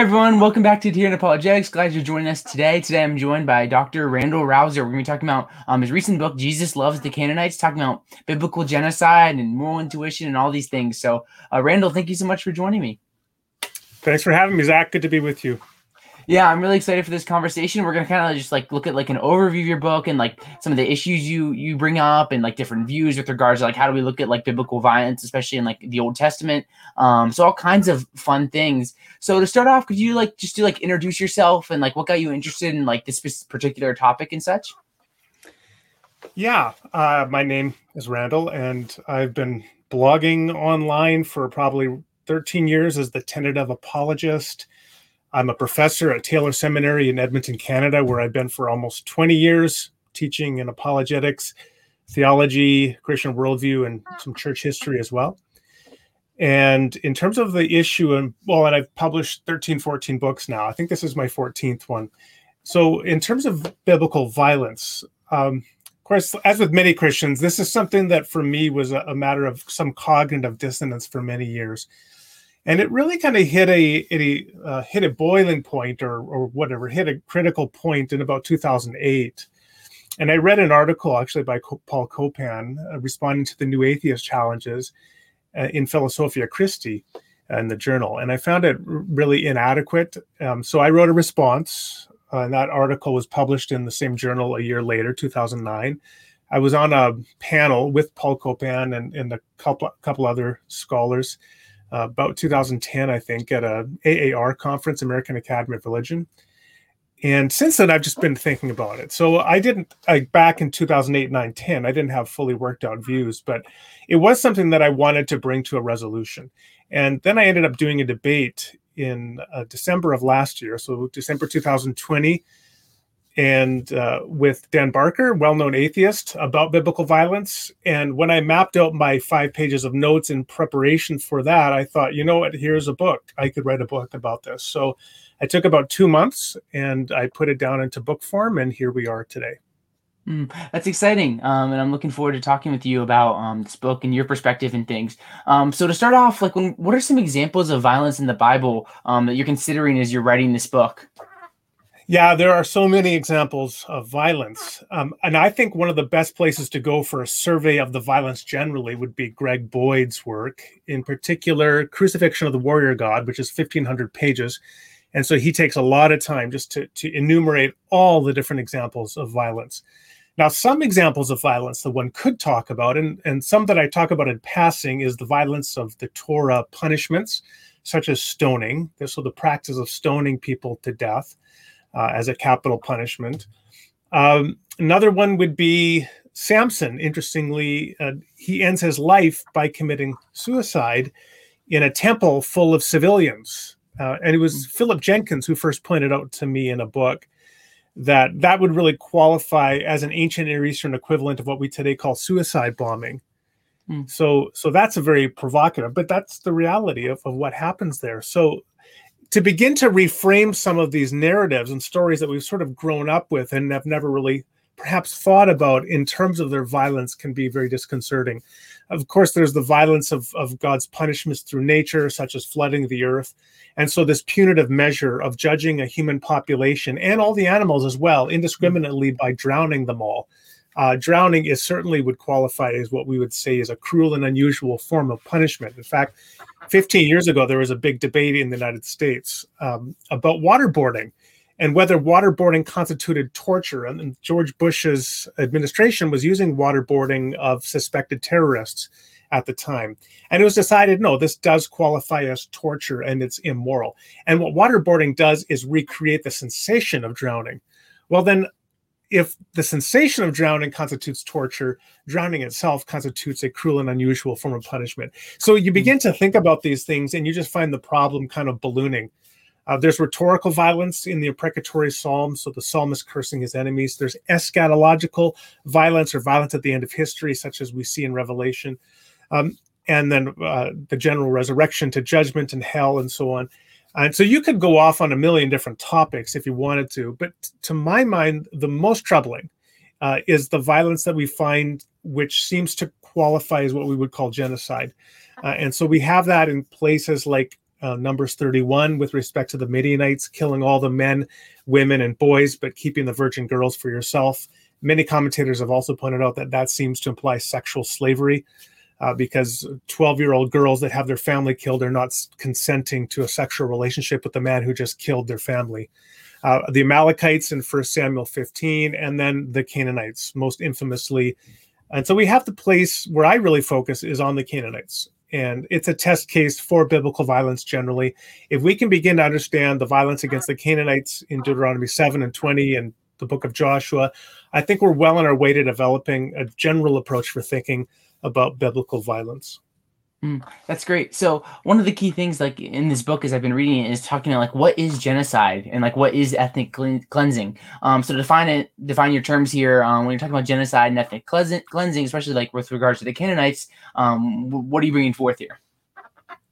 everyone, welcome back to Adherent Apologetics. Glad you're joining us today. Today I'm joined by Dr. Randal Rauser. We're going to be talking about um, his recent book, Jesus Loves the Canaanites, talking about biblical genocide and moral intuition and all these things. So, uh, Randal, thank you so much for joining me. Thanks for having me, Zach. Good to be with you. Yeah, I'm really excited for this conversation. We're gonna kind of just like look at like an overview of your book and like some of the issues you you bring up and like different views with regards to like how do we look at like biblical violence, especially in like the Old Testament. Um, so all kinds of fun things. So to start off, could you like just do like introduce yourself and like what got you interested in like this particular topic and such? Yeah, uh, my name is Randal, and I've been blogging online for probably 13 years as the tentative apologist I'm a professor at Taylor Seminary in Edmonton, Canada, where I've been for almost 20 years teaching in apologetics, theology, Christian worldview, and some church history as well. And in terms of the issue, and well, and I've published 13, 14 books now. I think this is my 14th one. So, in terms of biblical violence, um, of course, as with many Christians, this is something that for me was a, a matter of some cognitive dissonance for many years and it really kind of hit a, uh, hit a boiling point or or whatever hit a critical point in about 2008 and i read an article actually by paul copan uh, responding to the new atheist challenges uh, in philosophia christi in the journal. And i found it really inadequate. Um, so i wrote a response uh, and that article was published in the same journal a year later 2009 i was on a panel with paul copan and, and a couple, couple other scholars uh, about 2010, I think, at a AAR conference, American Academy of Religion. And since then, I've just been thinking about it. So I didn't like back in 2008, 9, 10, I didn't have fully worked out views, but it was something that I wanted to bring to a resolution. And then I ended up doing a debate in uh, December of last year, so December 2020, and uh, with Dan Barker, well-known atheist, about biblical violence. And when I mapped out my five pages of notes in preparation for that, I thought, you know what? Here's a book. I could write a book about this. So I took about two months and I put it down into book form, and here we are today. Mm, that's exciting, um, and I'm looking forward to talking with you about um, this book and your perspective and things. Um, so to start off, like, when, what are some examples of violence in the Bible um, that you're considering as you're writing this book? Yeah, there are so many examples of violence. Um, and I think one of the best places to go for a survey of the violence generally would be Greg Boyd's work, in particular, Crucifixion of the Warrior God, which is 1,500 pages. And so he takes a lot of time just to, to enumerate all the different examples of violence. Now, some examples of violence that one could talk about, and, and some that I talk about in passing, is the violence of the Torah punishments, such as stoning. So, the practice of stoning people to death uh, as a capital punishment. Um, another one would be Samson. Interestingly, uh, he ends his life by committing suicide in a temple full of civilians. Uh, and it was hmm. Philip Jenkins who first pointed out to me in a book that that would really qualify as an ancient Near Eastern equivalent of what we today call suicide bombing. Mm. So, so that's a very provocative, but that's the reality of, of what happens there. So, to begin to reframe some of these narratives and stories that we've sort of grown up with and have never really perhaps thought about in terms of their violence can be very disconcerting. Of course, there's the violence of, of God's punishments through nature, such as flooding the earth. And so, this punitive measure of judging a human population and all the animals as well hmm. indiscriminately by drowning them all. Uh, drowning is certainly would qualify as what we would say is a cruel and unusual form of punishment. In fact, 15 years ago, there was a big debate in the United States um, about waterboarding and whether waterboarding constituted torture. And George Bush's administration was using waterboarding of suspected terrorists at the time. And it was decided no, this does qualify as torture and it's immoral. And what waterboarding does is recreate the sensation of drowning. Well, then if the sensation of drowning constitutes torture, drowning itself constitutes a cruel and unusual form of punishment. So you begin to think about these things and you just find the problem kind of ballooning. Uh, there's rhetorical violence in the imprecatory psalms, so the psalmist cursing his enemies. There's eschatological violence or violence at the end of history, such as we see in Revelation. Um, and then uh, the general resurrection to judgment and hell and so on. And so you could go off on a million different topics if you wanted to, but to my mind, the most troubling uh, is the violence that we find, which seems to qualify as what we would call genocide. Uh, and so we have that in places like uh, Numbers 31 with respect to the Midianites killing all the men, women, and boys, but keeping the virgin girls for yourself. Many commentators have also pointed out that that seems to imply sexual slavery. Uh, because 12 year old girls that have their family killed are not consenting to a sexual relationship with the man who just killed their family. Uh, the Amalekites in 1 Samuel 15, and then the Canaanites, most infamously. And so we have the place where I really focus is on the Canaanites and it's a test case for biblical violence generally. If we can begin to understand the violence against the Canaanites in Deuteronomy 7 and 20 and the book of Joshua, I think we're well on our way to developing a general approach for thinking about biblical violence. Mm, that's great. So one of the key things, like in this book, as I've been reading it, is talking about like what is genocide and like what is ethnic cleansing. Um, so define it, define your terms here. Um, when you're talking about genocide and ethnic cleansing, especially like with regards to the Canaanites, um, what are you bringing forth here?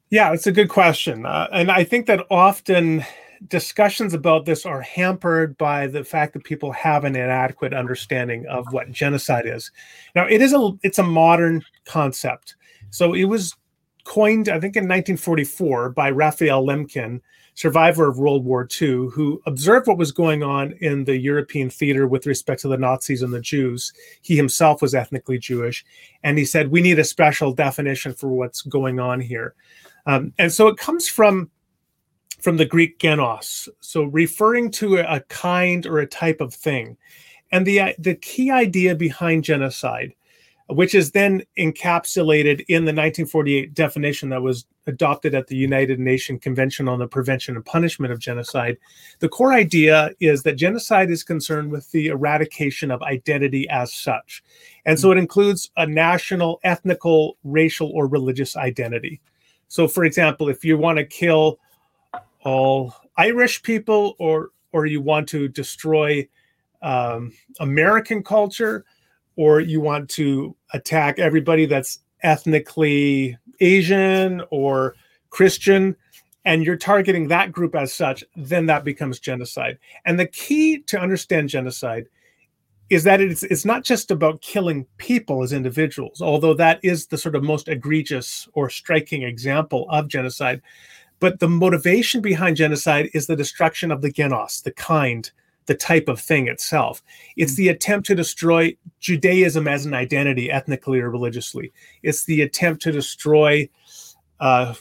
Yeah, it's a good question, uh, and I think that often discussions about this are hampered by the fact that people have an inadequate understanding of what genocide is. Now, it is a it's a modern concept. So it was coined, I think, in 1944 by Raphael Lemkin, survivor of World War II, who observed what was going on in the European theater with respect to the Nazis and the Jews. He himself was ethnically Jewish. And he said, we need a special definition for what's going on here. Um, and so it comes from from the Greek genos, so referring to a, kind or a type of thing. And the, uh, the key idea behind genocide which is then encapsulated in the 1948 definition that was adopted at the United Nations Convention on the Prevention and Punishment of Genocide. The core idea is that genocide is concerned with the eradication of identity as such. And so it includes a national, ethnical, racial, or religious identity. So, for example, if you want to kill all Irish people or or you want to destroy um, American culture, or you want to attack everybody that's ethnically Asian or Christian, and you're targeting that group as such, then that becomes genocide. And the key to understand genocide is that it's it's not just about killing people as individuals, although that is the sort of most egregious or striking example of genocide. But the motivation behind genocide is the destruction of the genos, the kind, the type of thing itself. It's the attempt to destroy Judaism as an identity, ethnically or religiously. It's the attempt to destroy, uh,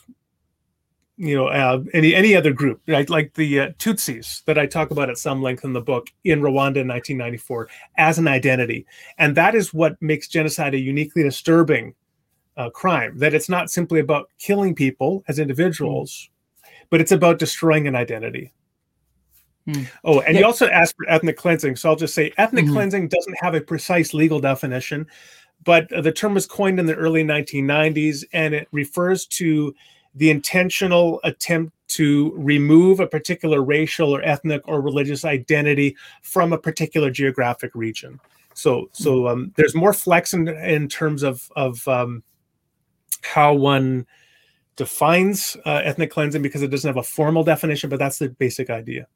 you know, uh, any any other group, right? like the uh, Tutsis that I talk about at some length in the book in Rwanda in 1994 as an identity, and that is what makes genocide a uniquely disturbing uh, crime. That it's not simply about killing people as individuals, but it's about destroying an identity. Hmm. Oh, and yeah. you also asked for ethnic cleansing. So I'll just say ethnic mm-hmm. cleansing doesn't have a precise legal definition, but the term was coined in the early 1990s and it refers to the intentional attempt to remove a particular racial or ethnic or religious identity from a particular geographic region. So, so hmm. um, there's more flex in, in terms of of um, how one defines uh, ethnic cleansing because it doesn't have a formal definition, but that's the basic idea.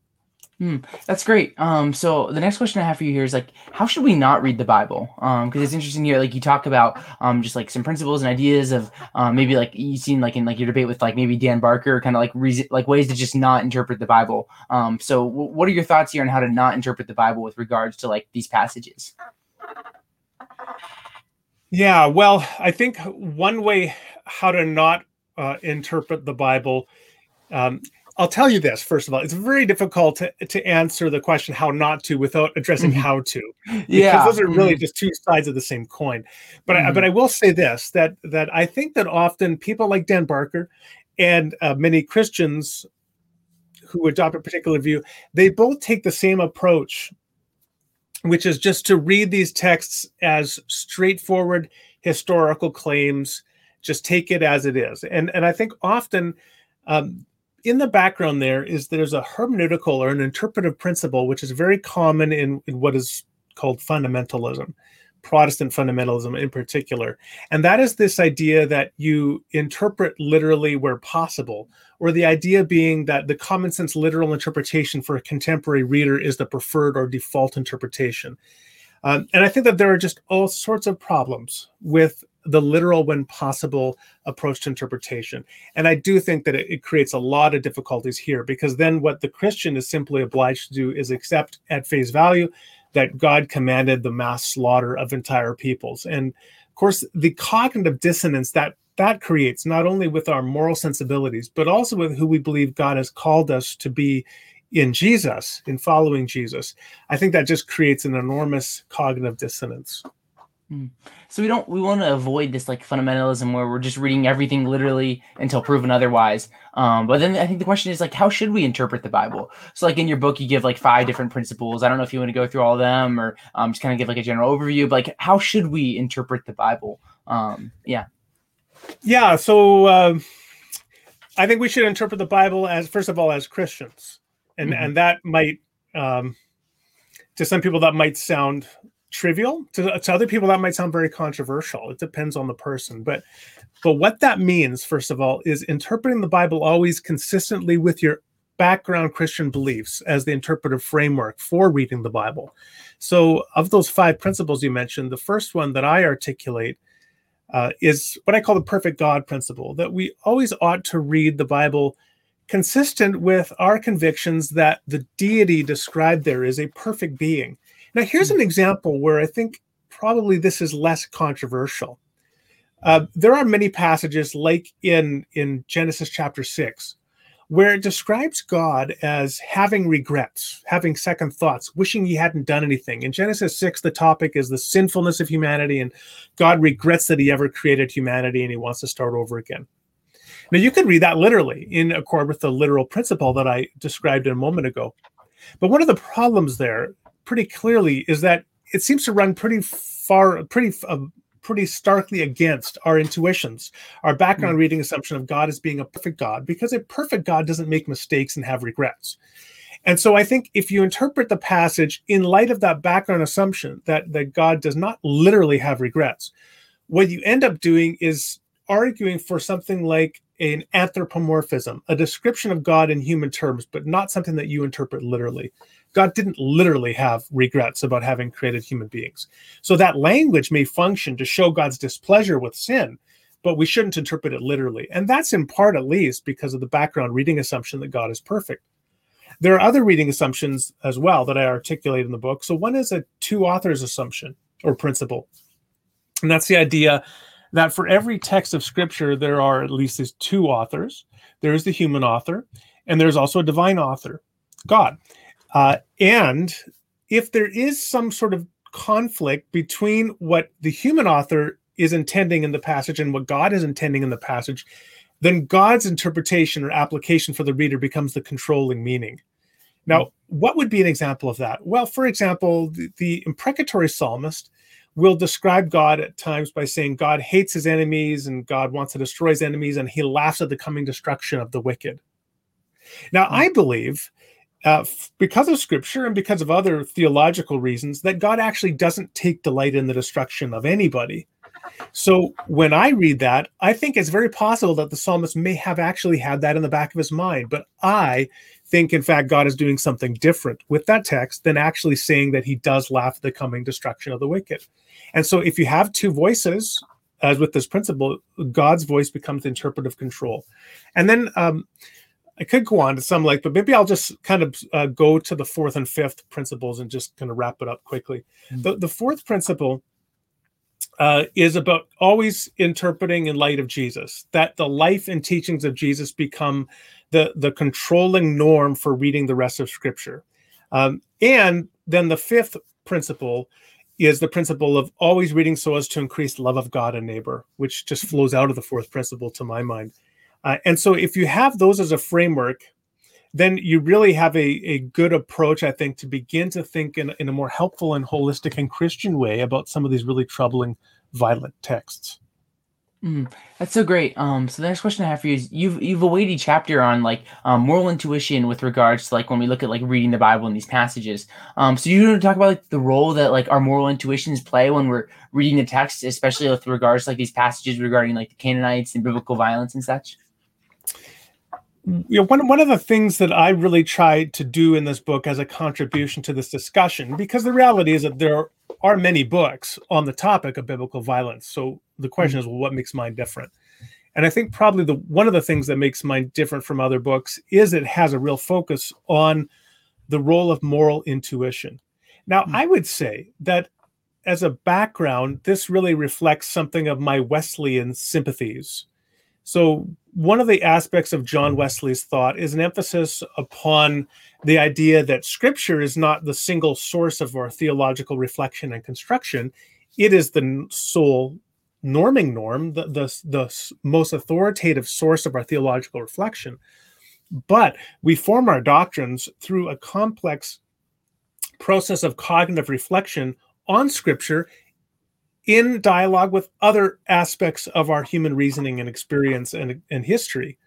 Mm, that's great. Um, so the next question I have for you here is like, how should we not read the Bible? Um, because it's interesting here. Like you talk about um, just like some principles and ideas of um, maybe like you seen like in like your debate with like maybe Dan Barker, kind of like reason like ways to just not interpret the Bible. Um, so w- what are your thoughts here on how to not interpret the Bible with regards to like these passages? Yeah, well, I think one way how to not uh, interpret the Bible. Um, I'll tell you this first of all, it's very difficult to, to answer the question how not to without addressing mm-hmm. how to. Because yeah. those are really mm-hmm. just two sides of the same coin. But mm-hmm. I, but I will say this that that I think that often people like Dan Barker and uh, many Christians who adopt a particular view, they both take the same approach, which is just to read these texts as straightforward historical claims, just take it as it is. And and I think often um, in the background there is there's a hermeneutical or an interpretive principle which is very common in, in what is called fundamentalism protestant fundamentalism in particular and that is this idea that you interpret literally where possible or the idea being that the common sense literal interpretation for a contemporary reader is the preferred or default interpretation um, and i think that there are just all sorts of problems with the literal when possible approach to interpretation. And I do think that it, it, creates a lot of difficulties here because then what the Christian is simply obliged to do is accept at face value that God commanded the mass slaughter of entire peoples. And of course, the cognitive dissonance that that creates not only with our moral sensibilities, but also with who we believe God has called us to be in Jesus, in following Jesus. I think that just creates an enormous cognitive dissonance. Hmm. So we don't we want to avoid this like fundamentalism where we're just reading everything literally until proven otherwise. Um, but then I think the question is like, how should we interpret the Bible? So like in your book, you give like five different principles. I don't know if you want to go through all of them or um, just kind of give like a general overview. But like, how should we interpret the Bible? Um, yeah. Yeah. So uh, I think we should interpret the Bible as first of all as Christians, and mm-hmm. and that might um, to some people that might sound trivial. To, to other people that might sound very controversial. It depends on the person. But but what that means first of all is interpreting the bible always consistently with your background christian beliefs as the interpretive framework for reading the bible. So of those five principles you mentioned the first one that i articulate uh, is what i call the perfect god principle that we always ought to read the bible consistent with our convictions that the deity described there is a perfect being now, here's hmm. an example where I think probably this is less controversial. Uh, there are many passages, like in in Genesis chapter six, where it describes God as having regrets, having second thoughts, wishing he hadn't done anything. In Genesis 6, the topic is the sinfulness of humanity, and God regrets that he ever created humanity and he wants to start over again. Now, you could read that literally in accord with the literal principle that I described a moment ago. But one of the problems there pretty clearly is that it seems to run pretty far, pretty uh, pretty starkly against our intuitions, our background mm. reading assumption of God as being a perfect God, because a perfect God doesn't make mistakes and have regrets. And so I think if you interpret the passage in light of that background assumption that, that God does not literally have regrets, what you end up doing is arguing for something like an anthropomorphism, a description of God in human terms, but not something that you interpret literally. God didn't literally have regrets about having created human beings. So that language may function to show God's displeasure with sin, but we shouldn't interpret it literally. And that's in part, at least, because of the background reading assumption that God is perfect. There are other reading assumptions as well that I articulate in the book. So one is a two authors assumption or principle. And that's the idea that for every text of scripture, there are at least these two authors. There is the human author, and there's also a divine author, God. Uh, and if there is some sort of conflict between what the human author is intending in the passage and what God is intending in the passage, then God's interpretation or application for the reader becomes the controlling meaning. Now, what would be an example of that? Well, for example, the, the imprecatory psalmist will describe God at times by saying God hates his enemies and God wants to destroy his enemies and he laughs at the coming destruction of the wicked. Now, I believe uh, because of scripture and because of other theological reasons that God actually doesn't take delight in the destruction of anybody. So when I read that, I think it's very possible that the psalmist may have actually had that in the back of his mind. But I think, in fact, God is doing something different with that text than actually saying that he does laugh at the coming destruction of the wicked. And so if you have two voices, as with this principle, God's voice becomes interpretive control. And then um, I could go on to some like, but maybe I'll just kind of uh, go to the fourth and fifth principles and just kind of wrap it up quickly. Mm-hmm. The, the fourth principle uh, is about always interpreting in light of Jesus, that the life and teachings of Jesus become the, the controlling norm for reading the rest of Scripture. Um, and then the fifth principle is the principle of always reading so as to increase love of God and neighbor, which just flows out of the fourth principle to my mind. Uh, and so if you have those as a framework, then you really have a, a good approach, I think, to begin to think in, in a more helpful and holistic and Christian way about some of these really troubling, violent texts. Mm, that's so great. Um, so the next question I have for you is you've you've a weighty chapter on like um, moral intuition with regards to like when we look at like reading the Bible in these passages. Um, so you want to talk about like the role that like our moral intuitions play when we're reading the text, especially with regards to like these passages regarding like the Canaanites and biblical violence and such you know, one, one of the things that I really tried to do in this book as a contribution to this discussion, because the reality is that there are many books on the topic of biblical violence. So the question is, well, what makes mine different? And I think probably the one of the things that makes mine different from other books is it has a real focus on the role of moral intuition. Now, mm-hmm. I would say that as a background, this really reflects something of my Wesleyan sympathies. So, one of the aspects of John Wesley's thought is an emphasis upon the idea that scripture is not the single source of our theological reflection and construction, it is the sole norming norm, the, the, the most authoritative source of our theological reflection. But we form our doctrines through a complex process of cognitive reflection on scripture in dialogue with other aspects of our human reasoning and experience and, and history.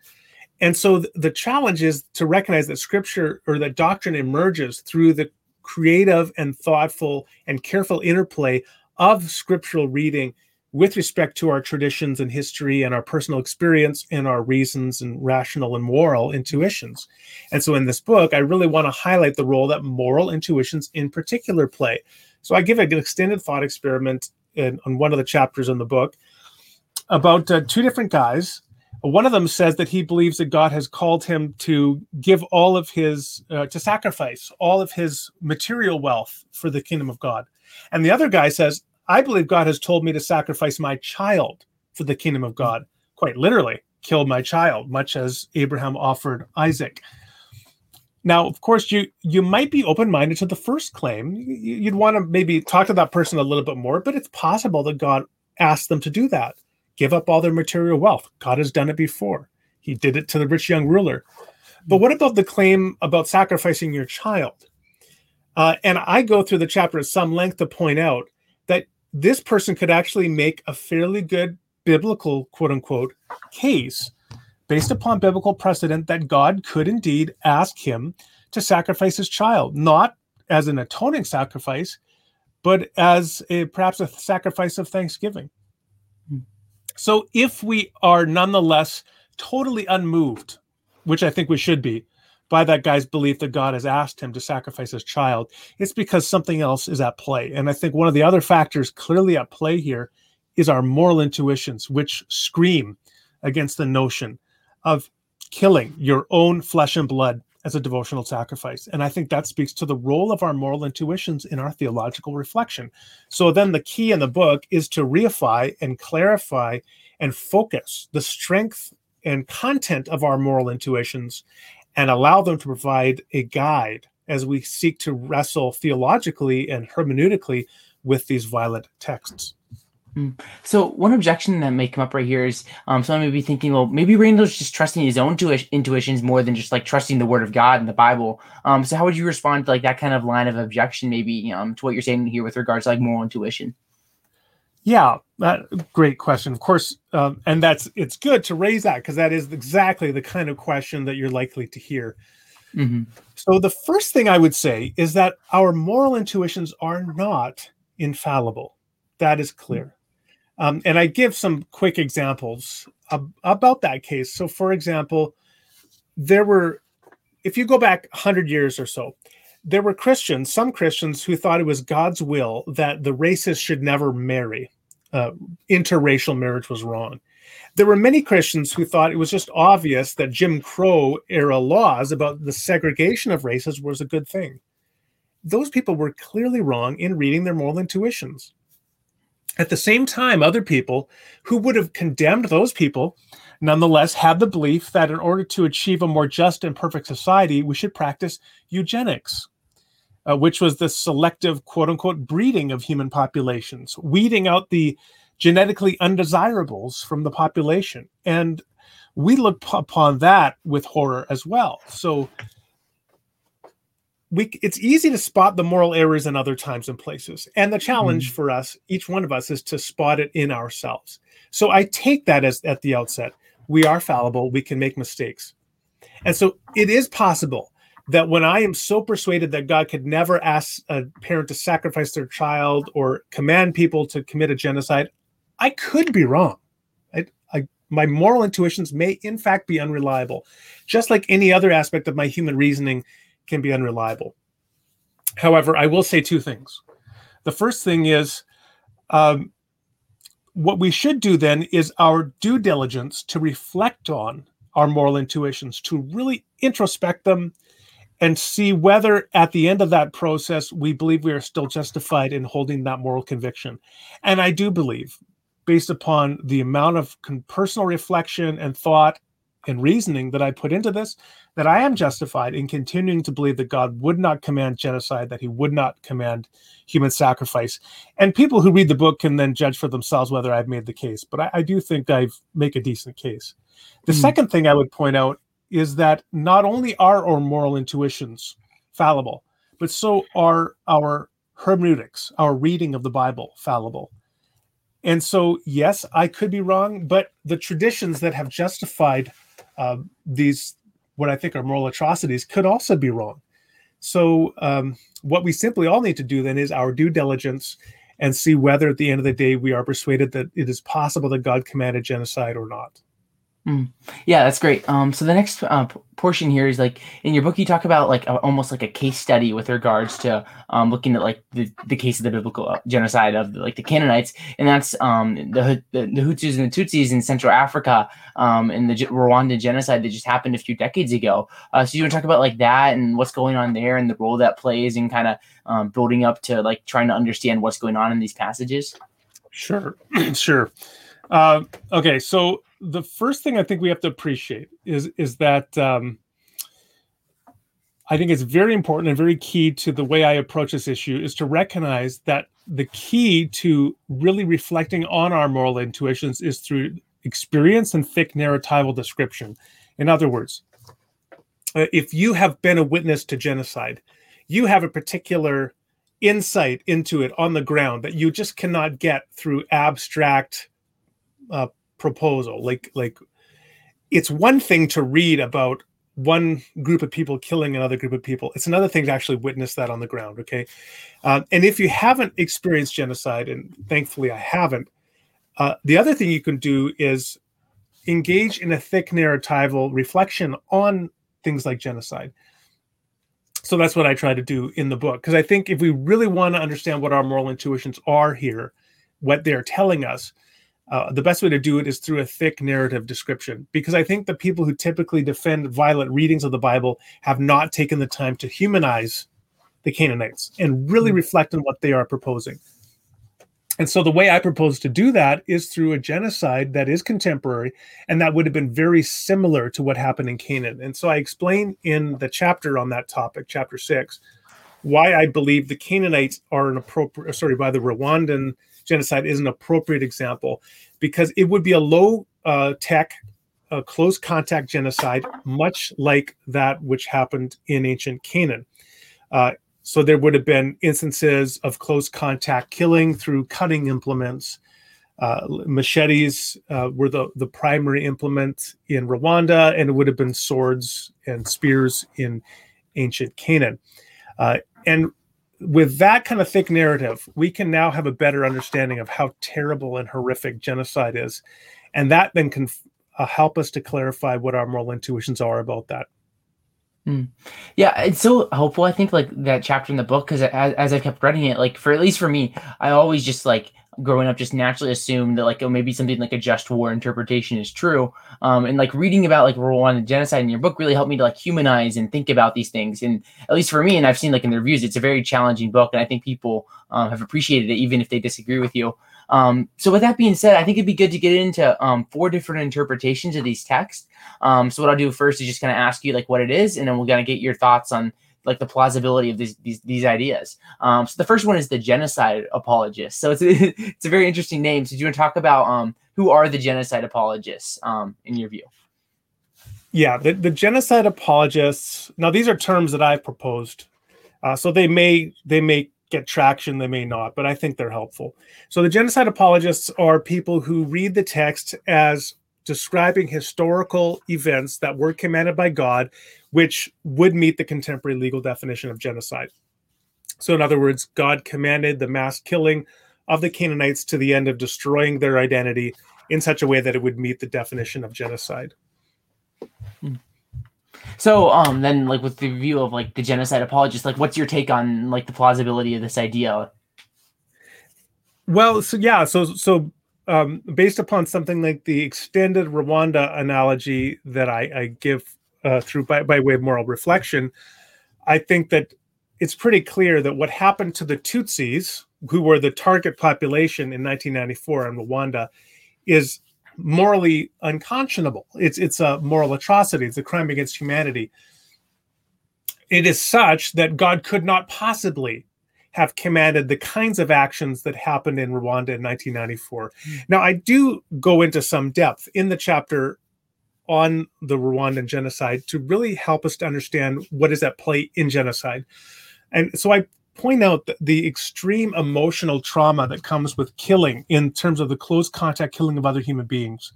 And so th- the challenge is to recognize that scripture or that doctrine emerges through the creative and thoughtful and careful interplay of scriptural reading with respect to our traditions and history and our personal experience and our reasons and rational and moral intuitions. And so in this book, I really want to highlight the role that moral intuitions in particular play. So I give an extended thought experiment in, on one of the chapters in the book about uh, two different guys. One of them says that he believes that God has called him to give all of his, uh, to sacrifice all of his material wealth for the kingdom of God. And the other guy says, I believe God has told me to sacrifice my child for the kingdom of God, quite literally, kill my child, much as Abraham offered Isaac. Now, of course, you you might be open minded to the first claim. You'd want to maybe talk to that person a little bit more, but it's possible that God asked them to do that, give up all their material wealth. God has done it before. He did it to the rich young ruler. But what about the claim about sacrificing your child? Uh, and I go through the chapter at some length to point out that this person could actually make a fairly good biblical quote unquote case based upon biblical precedent that God could indeed ask him to sacrifice his child, not as an atoning sacrifice, but as a perhaps a sacrifice of thanksgiving. Hmm. So if we are nonetheless totally unmoved, which I think we should be, by that guy's belief that God has asked him to sacrifice his child, it's because something else is at play. And I think one of the other factors clearly at play here is our moral intuitions, which scream against the notion of killing your own flesh and blood as a devotional sacrifice. And I think that speaks to the role of our moral intuitions in our theological reflection. So then the key in the book is to reify and clarify and focus the strength and content of our moral intuitions and allow them to provide a guide as we seek to wrestle theologically and hermeneutically with these violent texts. Hmm. So one objection that may come up right here is um, someone may be thinking, well, maybe Randal's just trusting his own tu- intuitions more than just like trusting the Word of God and the Bible. Um, so how would you respond to like that kind of line of objection, maybe um, to what you're saying here with regards to like moral intuition? Yeah, that, great question. Of course, um, and that's it's good to raise that because that is exactly the kind of question that you're likely to hear. Mm-hmm. So the first thing I would say is that our moral intuitions are not infallible. That is clear. Um, and I give some quick examples ab- about that case. So, for example, there were, if you go back 100 years or so, there were Christians, some Christians who thought it was God's will that the races should never marry. Uh, interracial marriage was wrong. There were many Christians who thought it was just obvious that Jim Crow era laws about the segregation of races was a good thing. Those people were clearly wrong in reading their moral intuitions. At the same time, other people who would have condemned those people nonetheless had the belief that in order to achieve a more just and perfect society, we should practice eugenics uh, which was the selective quote unquote breeding of human populations, weeding out the genetically undesirables from the population. And we look p- upon that with horror as well. So we, it's easy to spot the moral errors in other times and places. And the challenge mm. for us, each one of us, is to spot it in ourselves. So I take that as at the outset. We are fallible, we can make mistakes. And so it is possible that when I am so persuaded that God could never ask a parent to sacrifice their child or command people to commit a genocide, I could be wrong. I, I, my moral intuitions may, in fact, be unreliable, just like any other aspect of my human reasoning can be unreliable. However, I will say two things. The first thing is um, what we should do then is our due diligence to reflect on our moral intuitions, to really introspect them and see whether at the end of that process we believe we are still justified in holding that moral conviction. And I do believe, based upon the amount of personal reflection and thought and reasoning that I put into this, that I am justified in continuing to believe that God would not command genocide, that he would not command human sacrifice. And people who read the book can then judge for themselves whether I've made the case. But I, I do think I make a decent case. The mm. second thing I would point out is that not only are our moral intuitions fallible, but so are our hermeneutics, our reading of the Bible fallible. And so, yes, I could be wrong, but the traditions that have justified uh, these, what I think are moral atrocities, could also be wrong. So, um, what we simply all need to do then is our due diligence and see whether at the end of the day we are persuaded that it is possible that God commanded genocide or not. Mm. Yeah, that's great. Um, so the next uh, portion here is like in your book, you talk about like a, almost like a case study with regards to um, looking at like the, the case of the biblical uh, genocide of like the Canaanites, and that's um, the, the, the Hutus and the Tutsis in Central Africa um, and the G- Rwandan genocide that just happened a few decades ago. Uh, so you want to talk about like that and what's going on there and the role that plays in kind of um, building up to like trying to understand what's going on in these passages. Sure, sure. Uh, okay, so the first thing I think we have to appreciate is is that um, I think it's very important and very key to the way I approach this issue is to recognize that the key to really reflecting on our moral intuitions is through experience and thick narratival description. In other words, uh, if you have been a witness to genocide, you have a particular insight into it on the ground that you just cannot get through abstract uh, proposal. Like like it's one thing to read about one group of people killing another group of people. It's another thing to actually witness that on the ground okay? Um, and if you haven't experienced genocide and thankfully i haven't uh, the other thing you can do is engage in a thick narratival reflection on things like genocide. So that's what i try to do in the book because i think if we really want to understand what our moral intuitions are here what they're telling us uh, the best way to do it is through a thick narrative description because I think the people who typically defend violent readings of the Bible have not taken the time to humanize the Canaanites and really mm-hmm. reflect on what they are proposing. And so the way I propose to do that is through a genocide that is contemporary and that would have been very similar to what happened in Canaan. And so I explain in the chapter on that topic, chapter six, why I believe the Canaanites are an appropriate, sorry, by the Rwandan genocide is an appropriate example because it would be a low uh, tech, uh, close contact genocide, much like that which happened in ancient Canaan. Uh, so there would have been instances of close contact killing through cutting implements. Uh, machetes uh, were the, the primary implement in Rwanda, and it would have been swords and spears in ancient Canaan. Uh, and with that kind of thick narrative, we can now have a better understanding of how terrible and horrific genocide is. And that then can uh, help us to clarify what our moral intuitions are about that. Mm. Yeah, it's so helpful. I think like that chapter in the book because as, as I kept reading it, like for at least for me, I always just like growing up just naturally assumed that like oh maybe something like a just war interpretation is true. Um and like reading about like Rwanda genocide in your book really helped me to like humanize and think about these things. And at least for me and I've seen like in the reviews it's a very challenging book and I think people um, have appreciated it even if they disagree with you. Um so with that being said I think it'd be good to get into um four different interpretations of these texts. Um so what I'll do first is just kind of ask you like what it is and then we're gonna get your thoughts on like the plausibility of these these, these ideas. Um, so the first one is the genocide apologists. So it's a, it's a very interesting name. So do you want to talk about um, who are the genocide apologists um, in your view? Yeah, the, the genocide apologists. Now these are terms that I've proposed, uh, so they may they may get traction, they may not, but I think they're helpful. So the genocide apologists are people who read the text as describing historical events that were commanded by God, which would meet the contemporary legal definition of genocide. So, in other words, God commanded the mass killing of the Canaanites to the end of destroying their identity in such a way that it would meet the definition of genocide. Hmm. So, um, then, like with the view of like the genocide apologist, like, what's your take on like the plausibility of this idea? Well, so yeah, so so um, based upon something like the extended Rwanda analogy that I, I give uh, through by, by way of moral reflection, I think that it's pretty clear that what happened to the Tutsis, who were the target population in 1994 in Rwanda, is morally unconscionable. It's it's a moral atrocity. It's a crime against humanity. It is such that God could not possibly have commanded the kinds of actions that happened in Rwanda in 1994. Mm. Now, I do go into some depth in the chapter on the Rwandan genocide to really help us to understand what is at play in genocide. And so I point out the extreme emotional trauma that comes with killing in terms of the close contact killing of other human beings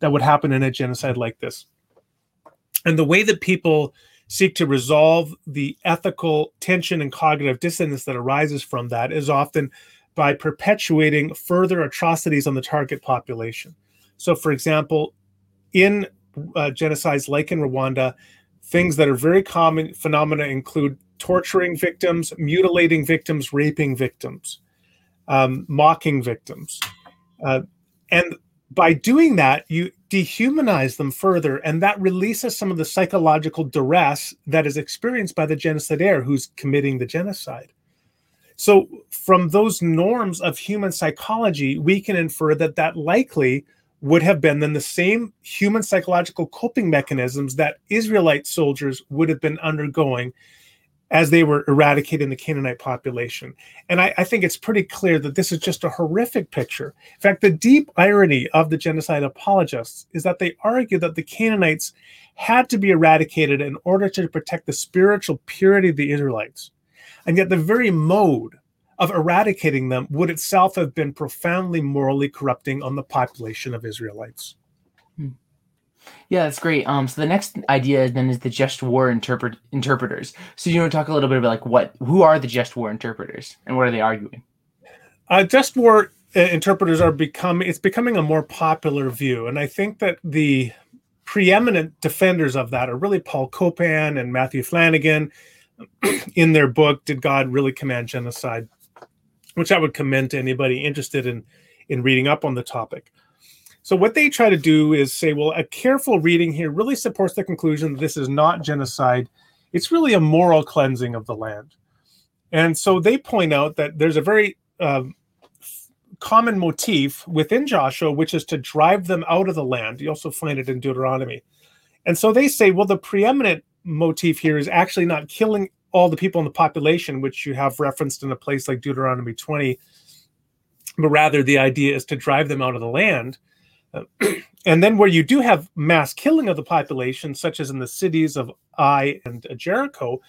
that would happen in a genocide like this. And the way that people seek to resolve the ethical tension and cognitive dissonance that arises from that is often by perpetuating further atrocities on the target population. So, for example, in uh, genocides like in Rwanda, things that are very common phenomena include torturing victims, mutilating victims, raping victims, um, mocking victims. Uh, and by doing that, you dehumanize them further, and that releases some of the psychological duress that is experienced by the genocidaire who's committing the genocide. So, from those norms of human psychology, we can infer that that likely would have been then the same human psychological coping mechanisms that Israelite soldiers would have been undergoing as they were eradicating the Canaanite population. And I, I, think it's pretty clear that this is just a horrific picture. In fact, the deep irony of the genocide apologists is that they argue that the Canaanites had to be eradicated in order to protect the spiritual purity of the Israelites. And yet, the very mode of eradicating them would itself have been profoundly morally corrupting on the population of Israelites. Yeah, that's great. Um, so the next idea then is the just war interpret interpreters. So you want to talk a little bit about like what who are the just war interpreters and what are they arguing? Uh, just war uh, interpreters are becoming it's becoming a more popular view, and I think that the preeminent defenders of that are really Paul Copan and Matthew Flannagan. In their book, "Did God Really Command Genocide?" which I would commend to anybody interested in in reading up on the topic. So what they try to do is say, well, a careful reading here really supports the conclusion that this is not genocide. It's really a moral cleansing of the land. And so they point out that there's a very uh, common motif within Joshua, which is to drive them out of the land. You also find it in Deuteronomy. And so they say, well, the preeminent motif here is actually not killing all the people in the population, which you have referenced in a place like Deuteronomy 20, but rather the idea is to drive them out of the land. Uh, and then where you do have mass killing of the population, such as in the cities of Ai and Jericho,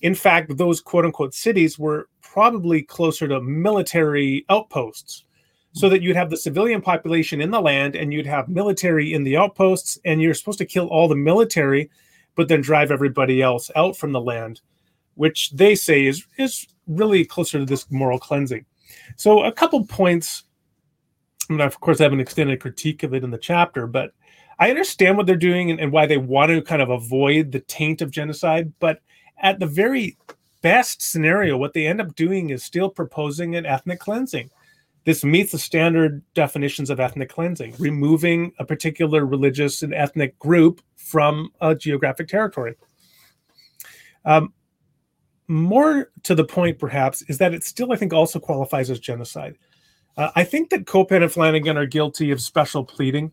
in fact, those quote unquote cities were probably closer to military outposts. So that you'd have the civilian population in the land and you'd have military in the outposts, and you're supposed to kill all the military, but then drive everybody else out from the land which they say is is really closer to this moral cleansing. So a couple points. And of course, I have an extended critique of it in the chapter, but I understand what they're doing and, and why they want to kind of avoid the taint of genocide. But at the very best scenario, what they end up doing is still proposing an ethnic cleansing. This meets the standard definitions of ethnic cleansing, removing a particular religious and ethnic group from a geographic territory. Um, more to the point, perhaps, is that it still, I think, also qualifies as genocide. Uh, I think that Copan and Flannagan are guilty of special pleading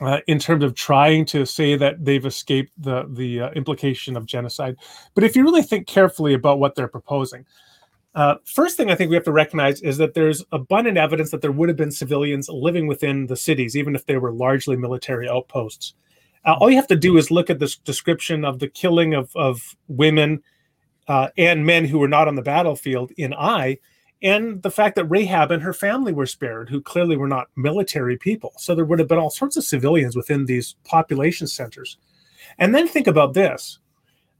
uh, in terms of trying to say that they've escaped the the uh, implication of genocide. But if you really think carefully about what they're proposing, uh, first thing I think we have to recognize is that there's abundant evidence that there would have been civilians living within the cities, even if they were largely military outposts. Uh, all you have to do is look at this description of the killing of, of women uh, and men who were not on the battlefield in Ai, and the fact that Rahab and her family were spared, who clearly were not military people. So there would have been all sorts of civilians within these population centers. And then think about this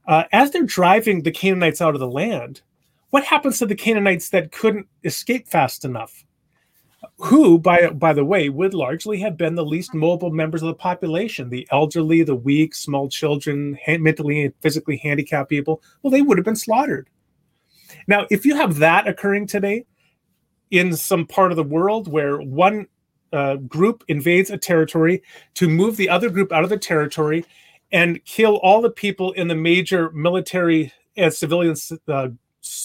uh, as they're driving the Canaanites out of the land, what happens to the Canaanites that couldn't escape fast enough? who, by by the way, would largely have been the least mobile members of the population: the elderly, the weak, small children, mentally and physically handicapped people. Well, they would have been slaughtered. Now, if you have that occurring today in some part of the world where one uh, group invades a territory to move the other group out of the territory and kill all the people in the major military and civilian uh,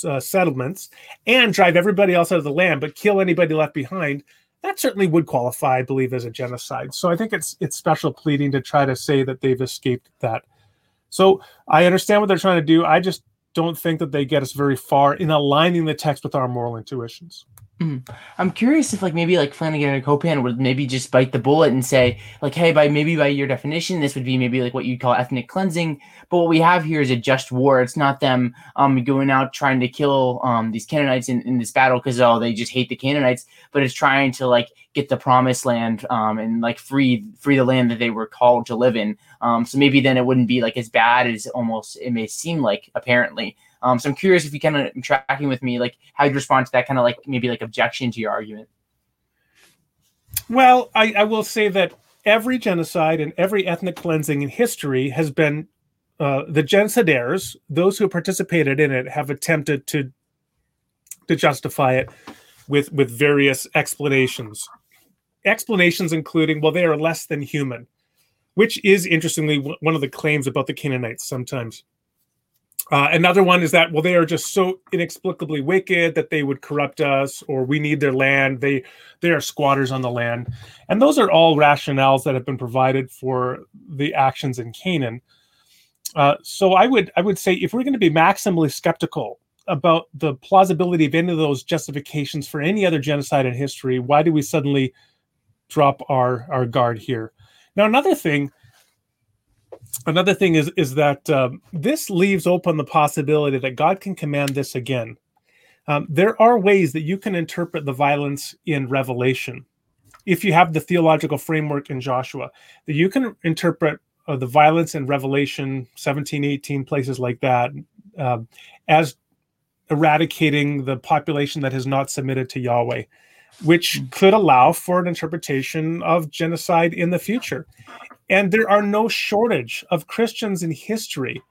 uh, settlements and drive everybody else out of the land, but kill anybody left behind, that certainly would qualify, I believe, as a genocide. So I think it's it's special pleading to try to say that they've escaped that. So I understand what they're trying to do. I just don't think that they get us very far in aligning the text with our moral intuitions. Mm. I'm curious if like maybe like Flannagan and Copan would maybe just bite the bullet and say like, hey, by maybe by your definition, this would be maybe like what you'd call ethnic cleansing. But what we have here is a just war. It's not them um going out trying to kill um these Canaanites in, in this battle because oh they just hate the Canaanites, but it's trying to like get the promised land um and like free free the land that they were called to live in. Um so maybe then it wouldn't be like as bad as almost it may seem like apparently. Um, so I'm curious if you kind of tracking with me, like how you respond to that kind of like maybe like objection to your argument. Well, I, I will say that every genocide and every ethnic cleansing in history has been uh, the genocidaires, those who participated in it, have attempted to to justify it with with various explanations. Explanations including, well, they are less than human, which is interestingly one of the claims about the Canaanites sometimes. Uh, another one is that well, they are just so inexplicably wicked that they would corrupt us, or we need their land. They they are squatters on the land, and those are all rationales that have been provided for the actions in Canaan. Uh, so I would I would say if we're going to be maximally skeptical about the plausibility of any of those justifications for any other genocide in history, why do we suddenly drop our our guard here? Now another thing another thing is is that um, this leaves open the possibility that God can command this again. Um, there are ways that you can interpret the violence in Revelation, if you have the theological framework in Joshua, that you can interpret uh, the violence in Revelation 17, 18, places like that, uh, as eradicating the population that has not submitted to Yahweh, which could allow for an interpretation of genocide in the future. And there are no shortage of Christians in history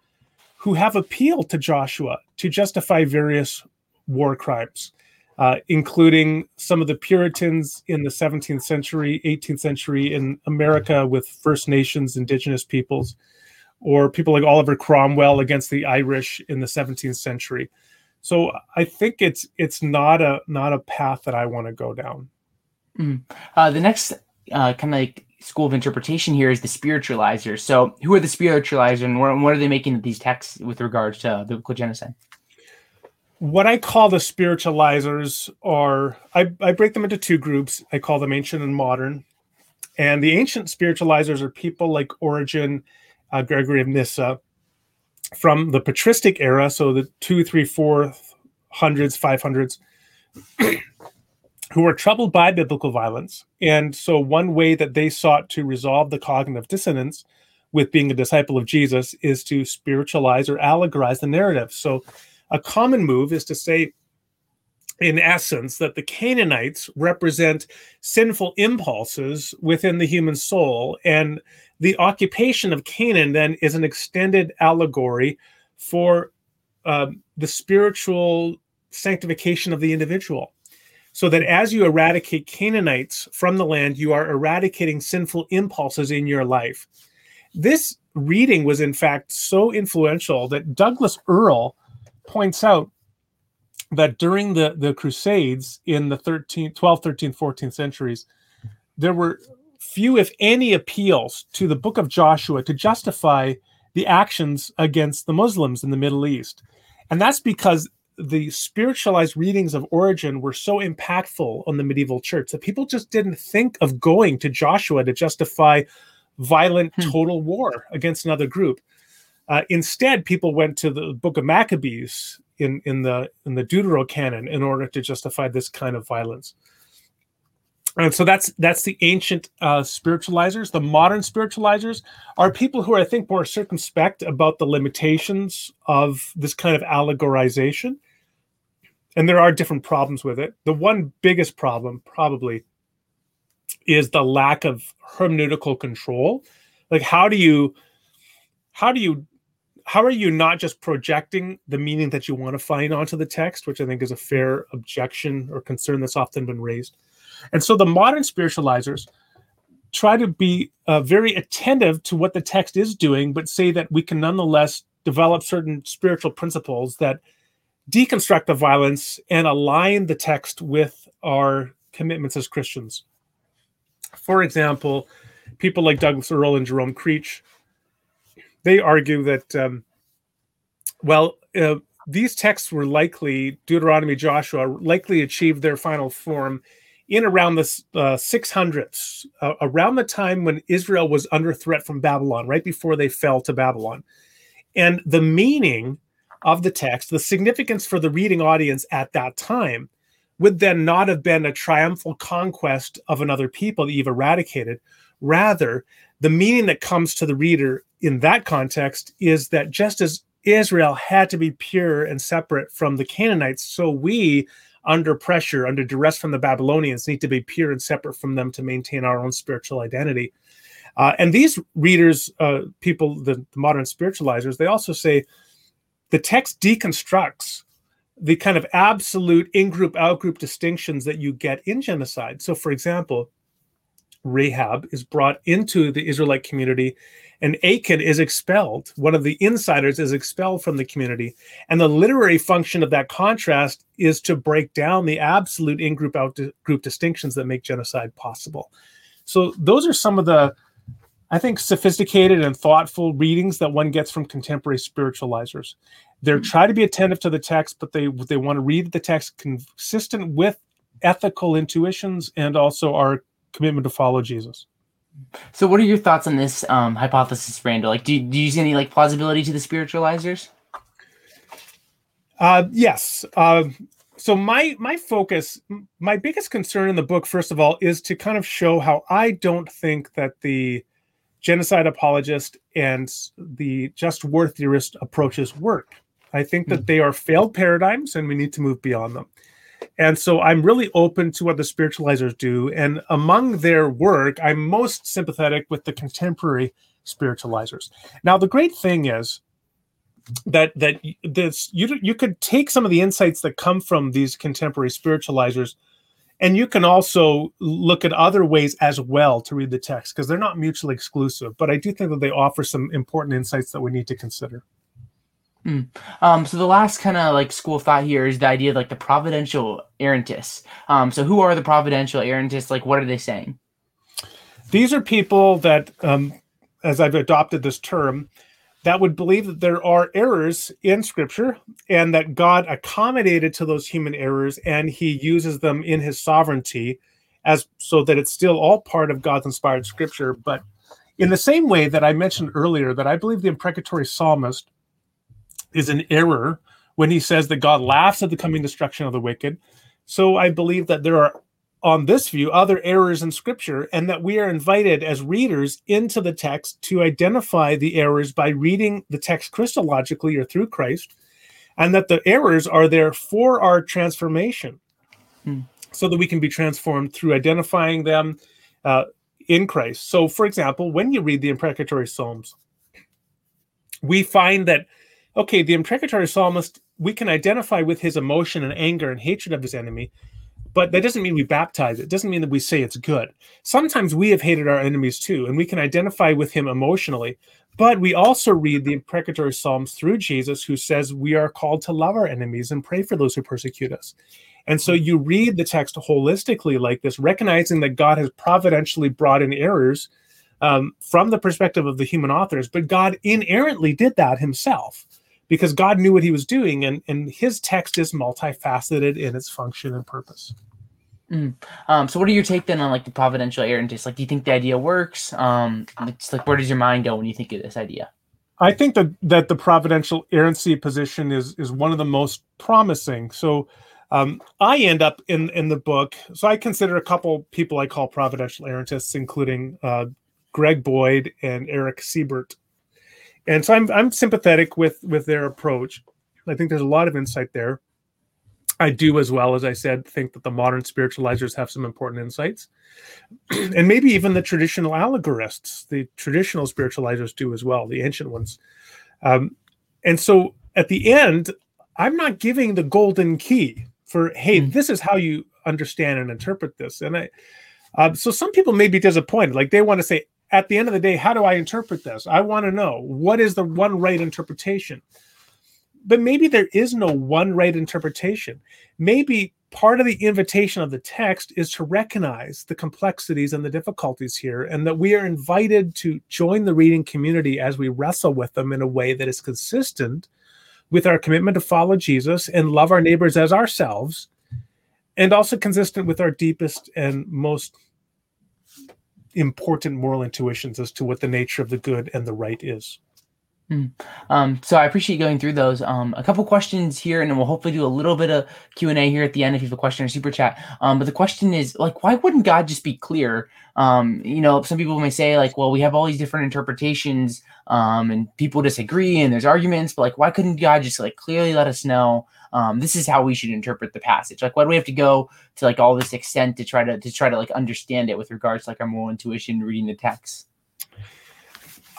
who have appealed to Joshua to justify various war crimes, uh, including some of the Puritans in the 17th century, 18th century in America with First Nations, indigenous peoples, or people like Oliver Cromwell against the Irish in the 17th century. So I think it's it's not a not a path that I want to go down. Mm. Uh, the next uh, kind of like school of interpretation here is the spiritualizers. So, who are the spiritualizers, and what, are they making these texts with regards to biblical genocide? What I call the spiritualizers are I, I break them into two groups. I call them ancient and modern. And the ancient spiritualizers are people like Origen, uh, Gregory of Nyssa, from the patristic era, so the two, three, four hundreds, five hundreds. who were troubled by biblical violence. And so, one way that they sought to resolve the cognitive dissonance with being a disciple of Jesus is to spiritualize or allegorize the narrative. So, a common move is to say, in essence, that the Canaanites represent sinful impulses within the human soul. And the occupation of Canaan then is an extended allegory for uh, the spiritual sanctification of the individual so that as you eradicate Canaanites from the land, you are eradicating sinful impulses in your life. This reading was, in fact, so influential that Douglas Earl points out that during the, the Crusades in the 13th, 12th, 13th, 14th centuries, there were few, if any, appeals to the book of Joshua to justify the actions against the Muslims in the Middle East. And that's because the spiritualized readings of Origen were so impactful on the medieval church that people just didn't think of going to Joshua to justify violent hmm. total war against another group. Uh, instead, people went to the Book of Maccabees in in the in the Deuterocanon in order to justify this kind of violence. And so that's that's the ancient uh, spiritualizers. The modern spiritualizers are people who are, I think, more circumspect about the limitations of this kind of allegorization and there are different problems with it. The one biggest problem, probably, is the lack of hermeneutical control. Like, how do you, how do you, how are you not just projecting the meaning that you want to find onto the text, which I think is a fair objection or concern that's often been raised, And so the modern spiritualizers try to be uh, very attentive to what the text is doing, but say that we can nonetheless develop certain spiritual principles that deconstruct the violence and align the text with our commitments as Christians. For example, people like Douglas Earl and Jerome Creach, they argue that, um, well, uh, these texts were likely, Deuteronomy, Joshua, likely achieved their final form in around the uh, 600s, uh, around the time when Israel was under threat from Babylon, right before they fell to Babylon. And the meaning of the text, the significance for the reading audience at that time, would then not have been a triumphal conquest of another people that you've eradicated. Rather, the meaning that comes to the reader in that context is that just as Israel had to be pure and separate from the Canaanites, so we under pressure, under duress from the Babylonians, need to be pure and separate from them to maintain our own spiritual identity. Uh, and these readers, uh, people, the, the modern spiritualizers, they also say the text deconstructs the kind of absolute in group, out group distinctions that you get in genocide. So, for example, Rahab is brought into the Israelite community and Achan is expelled. One of the insiders is expelled from the community. And the literary function of that contrast is to break down the absolute in group out group distinctions that make genocide possible. So those are some of the I think sophisticated and thoughtful readings that one gets from contemporary spiritualizers. They're mm-hmm. trying to be attentive to the text, but they they want to read the text consistent with ethical intuitions and also our commitment to follow Jesus. So, what are your thoughts on this um, hypothesis, Randal? Like, do, do you see any like plausibility to the spiritualizers? Uh, yes. Uh, so my my focus, my biggest concern in the book, first of all, is to kind of show how I don't think that the genocide apologist and the just war theorist approaches work. I think that mm. they are failed paradigms, and we need to move beyond them. And so I'm really open to what the spiritualizers do. And among their work, I'm most sympathetic with the contemporary spiritualizers. Now, the great thing is that that this you you could take some of the insights that come from these contemporary spiritualizers and you can also look at other ways as well to read the text because they're not mutually exclusive but i do think that they offer some important insights that we need to consider Mm. Um, so the last kind of like school thought here is the idea of like the providential errantists. Um, so who are the providential errantists? Like, what are they saying? These are people that, um, as I've adopted this term, that would believe that there are errors in Scripture and that God accommodated to those human errors and He uses them in His sovereignty, as so that it's still all part of God's inspired Scripture. But in the same way that I mentioned earlier, that I believe the imprecatory psalmist is an error when he says that God laughs at the coming destruction of the wicked. So I believe that there are, on this view, other errors in Scripture, and that we are invited as readers into the text to identify the errors by reading the text Christologically or through Christ, and that the errors are there for our transformation, hmm. so that we can be transformed through identifying them uh, in Christ. So, for example, when you read the imprecatory Psalms, we find that okay, the imprecatory psalmist, we can identify with his emotion and anger and hatred of his enemy, but that doesn't mean we baptize it. it doesn't mean that we say it's good. Sometimes we have hated our enemies too, and we can identify with him emotionally. But we also read the imprecatory psalms through Jesus, who says we are called to love our enemies and pray for those who persecute us. And so you read the text holistically like this, recognizing that God has providentially brought in errors um, from the perspective of the human authors, but God inerrantly did that himself because God knew what he was doing, and, and his text is multifaceted in its function and purpose. Mm. Um, so what are your take then on like the providential errantist? Like, do you think the idea works? Um, it's like, where does your mind go when you think of this idea? I think that that the providential errancy position is is one of the most promising. So um, I end up in in the book. So I consider a couple people I call providential errantists, including uh, Greg Boyd and Eric Seibert and so I'm I'm sympathetic with with their approach. I think there's a lot of insight there. I do as well as I said think that the modern spiritualizers have some important insights, and maybe even the traditional allegorists, the traditional spiritualizers do as well, the ancient ones. Um, and so at the end, I'm not giving the golden key for hey, mm. this is how you understand and interpret this. And I, uh, so some people may be disappointed. Like they want to say, at the end of the day, how do I interpret this? I want to know what is the one right interpretation. But maybe there is no one right interpretation. Maybe part of the invitation of the text is to recognize the complexities and the difficulties here, and that we are invited to join the reading community as we wrestle with them in a way that is consistent with our commitment to follow Jesus and love our neighbors as ourselves, and also consistent with our deepest and most important moral intuitions as to what the nature of the good and the right is. Mm. Um, so I appreciate going through those. Um, a couple questions here, and then we'll hopefully do a little bit of Q and A here at the end if you have a question or super chat. Um, but the question is like, why wouldn't God just be clear? Um, you know, some people may say like, well, we have all these different interpretations, um, and people disagree, and there's arguments, but like, why couldn't God just like clearly let us know um, this is how we should interpret the passage? Like, why do we have to go to like all this extent to try to to try to like understand it with regards to like our moral intuition reading the text?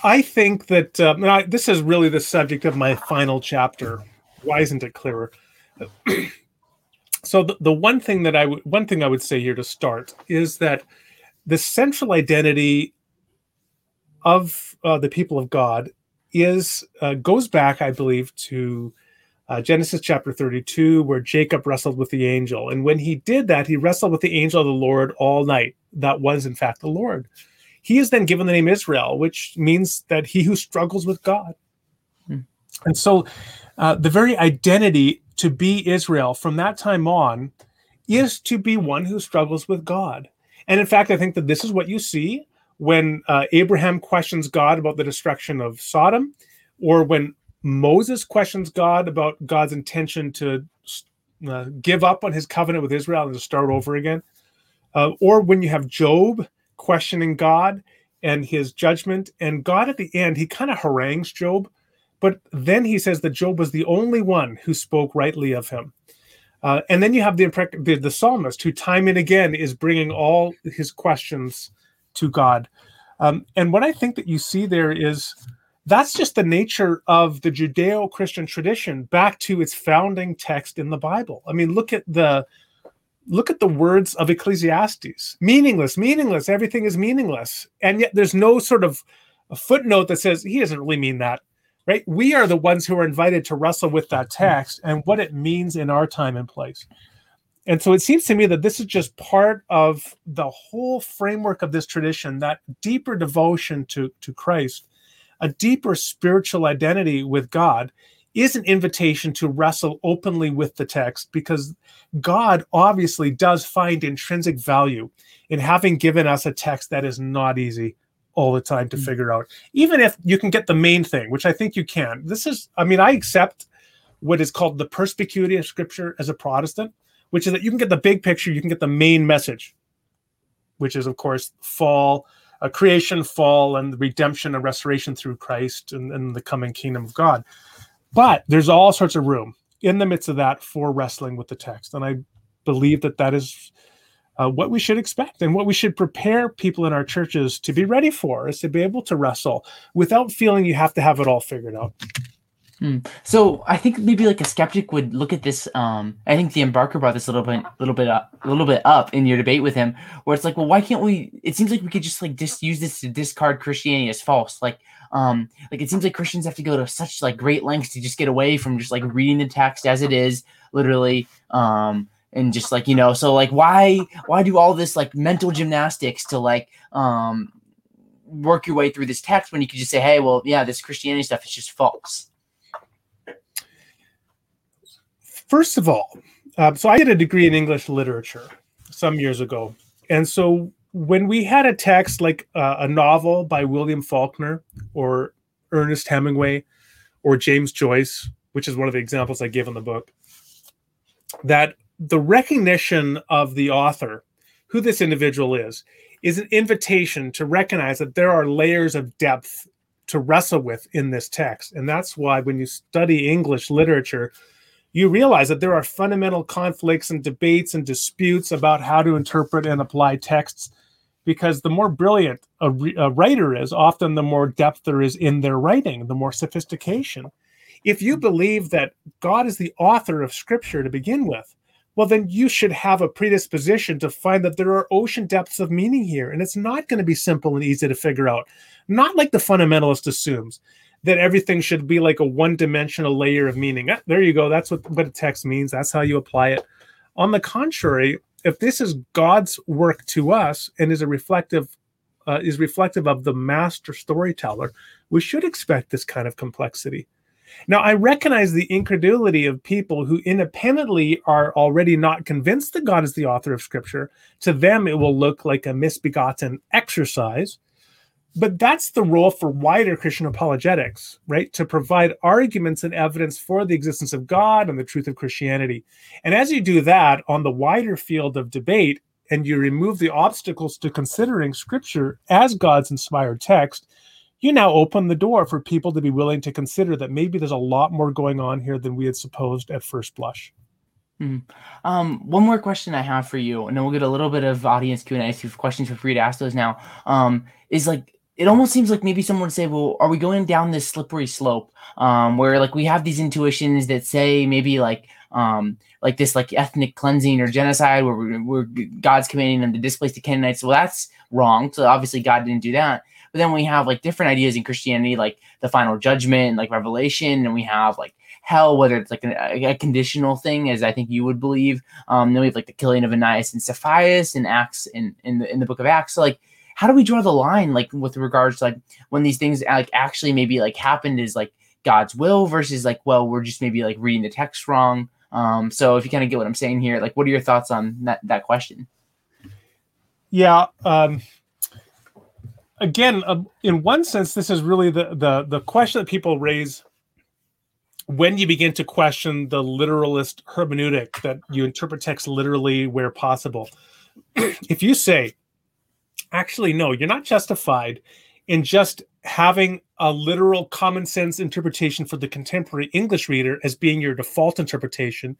I think that um, I, this is really the subject of my final chapter. Why isn't it clearer? so the, the one thing that I w- one thing I would say here to start is that the central identity of uh, the people of God is uh, goes back, I believe, to uh, Genesis chapter 32, where Jacob wrestled with the angel, and when he did that, he wrestled with the angel of the Lord all night. That was, in fact, the Lord. He is then given the name Israel, which means that he who struggles with God. Hmm. And so uh, the very identity to be Israel from that time on is to be one who struggles with God. And in fact, I think that this is what you see when uh, Abraham questions God about the destruction of Sodom, or when Moses questions God about God's intention to uh, give up on his covenant with Israel and to start over again, uh, or when you have Job questioning God and his judgment. And God at the end, he kind of harangues Job, but then he says that Job was the only one who spoke rightly of him. Uh, and then you have the, the, the psalmist who time and again is bringing all his questions to God. Um, and what I think that you see there is that's just the nature of the Judeo-Christian tradition back to its founding text in the Bible. I mean, look at the look at the words of Ecclesiastes meaningless, meaningless, everything is meaningless. And yet there's no sort of a footnote that says he doesn't really mean that, right? We are the ones who are invited to wrestle with that mm-hmm. text and what it means in our time and place. And so it seems to me that this is just part of the whole framework of this tradition that deeper devotion to, to Christ, a deeper spiritual identity with God is an invitation to wrestle openly with the text because God obviously does find intrinsic value in having given us a text that is not easy all the time to mm-hmm. figure out. Even if you can get the main thing, which I think you can. This is, I mean, I accept what is called the perspicuity of scripture as a Protestant, which is that you can get the big picture, you can get the main message, which is, of course, fall, a creation, fall, and redemption and restoration through Christ and, and the coming kingdom of God. But there's all sorts of room in the midst of that for wrestling with the text. And I believe that that is uh, what we should expect and what we should prepare people in our churches to be ready for is to be able to wrestle without feeling you have to have it all figured out. Hmm. So I think maybe like a skeptic would look at this. Um, I think the Embarker brought this a little bit, little bit up, a little bit up in your debate with him, where it's like, well, why can't we? It seems like we could just like just use this to discard Christianity as false. Like, um, like it seems like Christians have to go to such like great lengths to just get away from just like reading the text as it is, literally. Um, and just like you know, so like why why do all this like mental gymnastics to like um work your way through this text when you could just say, hey, well, yeah, this Christianity stuff is just false. First of all, uh, so I did a degree in English literature some years ago. And so when we had a text like uh, a novel by William Faulkner or Ernest Hemingway or James Joyce, which is one of the examples I give in the book, that the recognition of the author, who this individual is, is an invitation to recognize that there are layers of depth to wrestle with in this text. And that's why when you study English literature, you realize that there are fundamental conflicts and debates and disputes about how to interpret and apply texts because the more brilliant a, re- a, writer is often the more depth there is in their writing the more sophistication if you believe that god is the author of scripture to begin with well, then you should have a predisposition to find that there are ocean depths of meaning here. And it's not going to be simple and easy to figure out. Not like the fundamentalist assumes that everything should be like a one dimensional layer of meaning. Ah, there you go. That's what, what a text means. That's how you apply it. On the contrary, if this is God's work to us and is a reflective uh, is reflective of the master storyteller, we should expect this kind of complexity. Now, I recognize the incredulity of people who independently are already not convinced that God is the author of Scripture. To them, it will look like a misbegotten exercise. But that's the role for wider Christian apologetics, right? To provide arguments and evidence for the existence of God and the truth of Christianity. And as you do that on the wider field of debate, and you remove the obstacles to considering Scripture as God's inspired text, you now open the door for people to be willing to consider that maybe there's a lot more going on here than we had supposed at first blush. Mm. Um, one more question I have for you, and then we'll get a little bit of audience Q and A. Have questions, feel free to ask those now. Um, is like it almost seems like maybe someone would say, "Well, are we going down this slippery slope um, where like we have these intuitions that say maybe like um, like this like ethnic cleansing or genocide where we're, we're God's commanding them to displace the Canaanites? Well, that's wrong. So obviously God didn't do that. But then we have like different ideas in Christianity, like the final judgment, like Revelation, and we have like hell, whether it's like a, a conditional thing, as I think you would believe. Um, then we have like the killing of Ananias and Sapphira in Acts in in the in the book of Acts. So like, how do we draw the line, like with regards to like when these things like actually maybe like happened is like God's will versus like, well, we're just maybe like reading the text wrong. Um, so if you kind of get what I'm saying here, like, what are your thoughts on that that question? Yeah. Um, again, uh, in one sense, this is really the, the the question that people raise when you begin to question the literalist hermeneutic that you interpret text literally where possible. if you say, actually, no, you're not justified in just having a literal common sense interpretation for the contemporary English reader as being your default interpretation,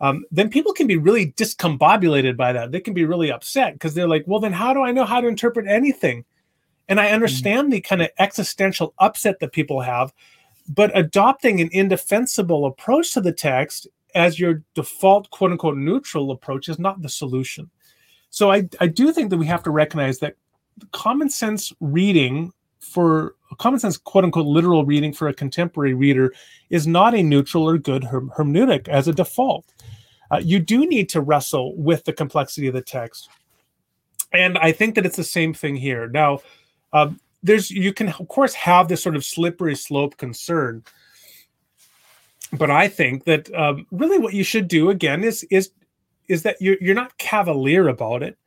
um, then people can be really discombobulated by that. They can be really upset because they're like, well, then how do I know how to interpret anything? And I mm-hmm. understand mm-hmm. the kind of existential upset that people have, but adopting an indefensible approach to the text as your default quote unquote neutral approach is not the solution. So I, I do think that we have to recognize that common sense reading for common sense quote unquote literal reading for a contemporary reader is not a neutral or good herm- hermeneutic as a default. Uh, you do need to wrestle with the complexity of the text. And I think that it's the same thing here. Now, um, there's you can of course have this sort of slippery slope concern, but I think that um, really what you should do again is is is that you're you're not cavalier about it.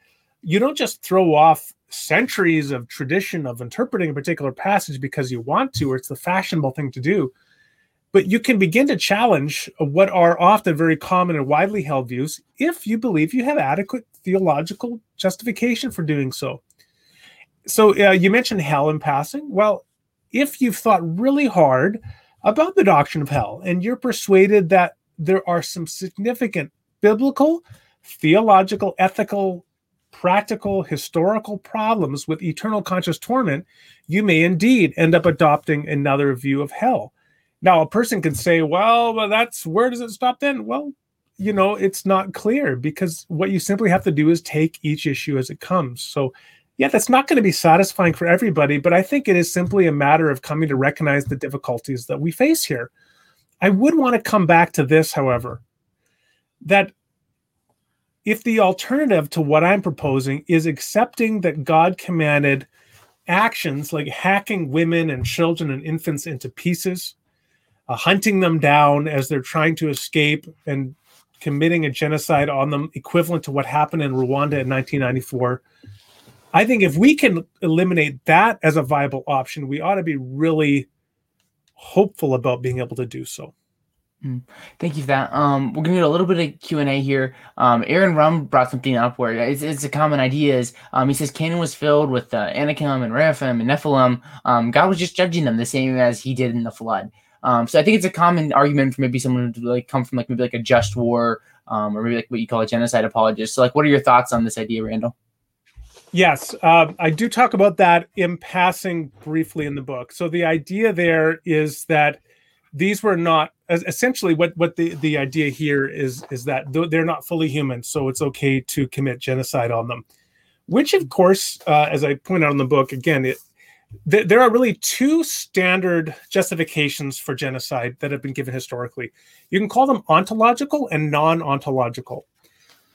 You don't just throw off centuries of tradition of interpreting a particular passage because you want to or it's the fashionable thing to do but you can begin to challenge what are often very common and widely held views if you believe you have adequate theological justification for doing so so uh, you mentioned hell in passing. Well, if you've thought really hard about the doctrine of hell and you're persuaded that there are some significant biblical, theological, ethical, practical, historical problems with eternal conscious torment, you may indeed end up adopting another view of hell. Now, a person can say, well, well, that's where does it stop then? Well, you know, it's not clear because what you simply have to do is take each issue as it comes. So yeah, that's not going to be satisfying for everybody, but I think it is simply a matter of coming to recognize the difficulties that we face here. I would want to come back to this, however, that if the alternative to what I'm proposing is accepting that God commanded actions like hacking women and children and infants into pieces, uh, hunting them down as they're trying to escape, and committing a genocide on them, equivalent to what happened in Rwanda in 1994 I think if we can eliminate that as a viable option, we ought to be really hopeful about being able to do so. Mm. Thank you for that. Um, we're gonna get a little bit of Q and A here. Um, Aaron Rum brought something up where it's, it's a common idea. Is um, he says Canaan was filled with uh, Anakim and Rephaim and Nephilim. Um, God was just judging them the same as He did in the flood. Um, so I think it's a common argument for maybe someone to like come from like maybe like a just war, um, or maybe like what you call a genocide apologist. So like, what are your thoughts on this idea, Randal? Yes, uh, I do talk about that in passing briefly in the book. So the idea there is that these were not essentially what what the the idea here is is that they're not fully human, so it's okay to commit genocide on them. Which, of course, uh, as I point out in the book, again, it th- there are really two standard justifications for genocide that have been given historically. You can call them ontological and non-ontological.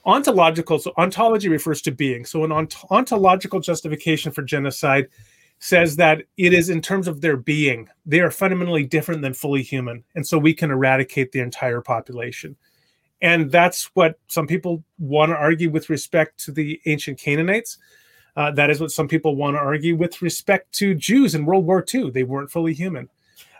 Ontological, so ontology refers to being. So an ont- ontological justification for genocide says that it is in terms of their being. They are fundamentally different than fully human. And so we can eradicate the entire population. And that's what some people want to argue with respect to the ancient Canaanites. Uh, that is what some people want to argue with respect to Jews in World War II. They weren't fully human.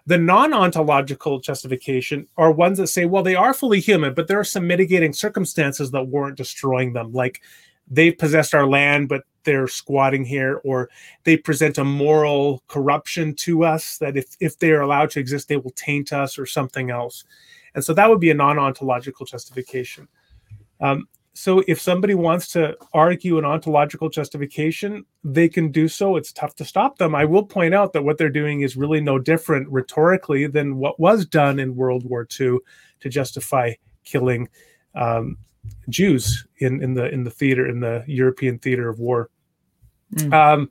The non ontological justification are ones that say, well, they are fully human, but there are some mitigating circumstances that warrant destroying them. Like they've possessed our land, but they're squatting here, or they present a moral corruption to us that if, if they're allowed to exist, they will taint us or something else. And so that would be a non ontological justification. Um, so if somebody wants to argue an ontological justification, they can do so. It's tough to stop them. I will point out that what they're doing is really no different rhetorically than what was done in World War II to justify killing um, Jews in, in the in the theater in the European theater of war. Mm. Um,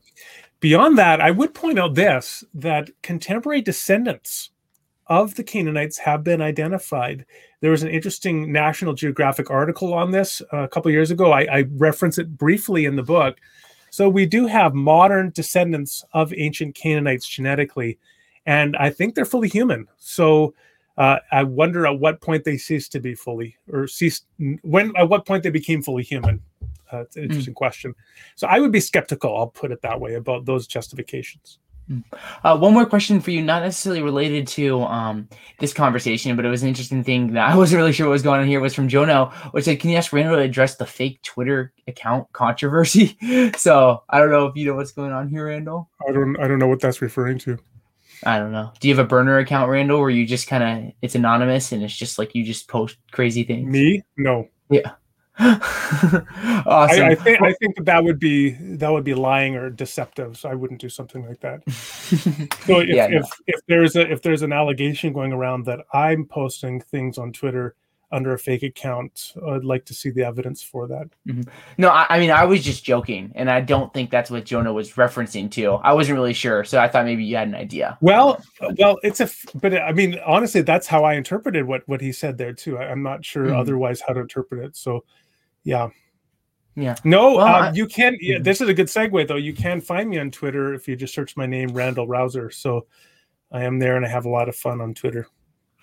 beyond that, I would point out this that contemporary descendants of the Canaanites have been identified. There was an interesting National Geographic article on this uh, a couple years ago. I, I reference it briefly in the book. So we do have modern descendants of ancient Canaanites genetically, and I think they're fully human. So uh, I wonder at what point they ceased to be fully, or ceased when at what point they became fully human. Uh, it's an hmm. interesting mm. question. So I would be skeptical. I'll put it that way about those justifications. Hmm. Uh, one more question for you, not necessarily related to um, this conversation, but it was an interesting thing that I wasn't really sure what was going on here. It Was from Jono, which said, "Can you ask Randal to address the fake Twitter account controversy?" so I don't know if you know what's going on here, Randal. I don't. I don't know what that's referring to. I don't know. Do you have a burner account, Randal, where you just kind of it's anonymous and it's just like you just post crazy things? Me? No. Yeah. awesome. I, I, think I think that, that would be that would be lying or deceptive. So I wouldn't do something like that. so if, yeah, no. if if there's a if there's an allegation going around that I'm posting things on Twitter under a fake account, I'd like to see the evidence for that. Mm-hmm. No, I, I, mean I was just joking, and I don't think that's what Jonah was referencing to. I wasn't really sure, so I thought maybe you had an idea. Well, well, it's a but I mean honestly, that's how I interpreted what what he said there too. I, am not sure mm-hmm. otherwise how to interpret it. So yeah. Yeah. No, well, um, I, you can. Yeah, mm-hmm. this is a good segue, though. You can find me on Twitter if you just search my name, Randal Rauser. So I am there, and I have a lot of fun on Twitter.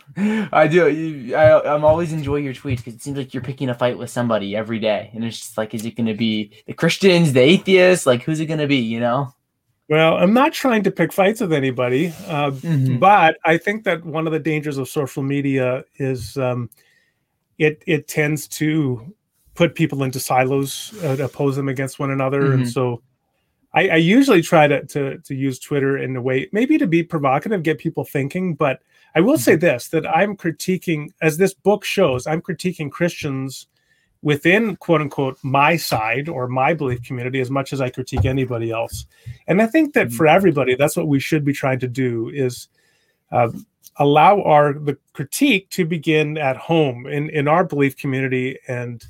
I do. You, I, am always enjoy your tweets because it seems like you're picking a fight with somebody every day, and it's just like, is it going to be the Christians, the atheists? Like, who's it going to be? You know. Well, I'm not trying to pick fights with anybody, uh, mm-hmm. but I think that one of the dangers of social media is um, it it tends to put people into silos, uh, oppose them against one another, mm-hmm. and so I, I, usually try to, to to use Twitter in a way maybe to be provocative, get people thinking. But I will mm-hmm. say this: that I'm critiquing, as this book shows, I'm critiquing Christians within quote unquote my side or my belief community as much as I critique anybody else. And I think that mm-hmm. for everybody, that's what we should be trying to do is. Uh, allow our the critique to begin at home in in our belief community and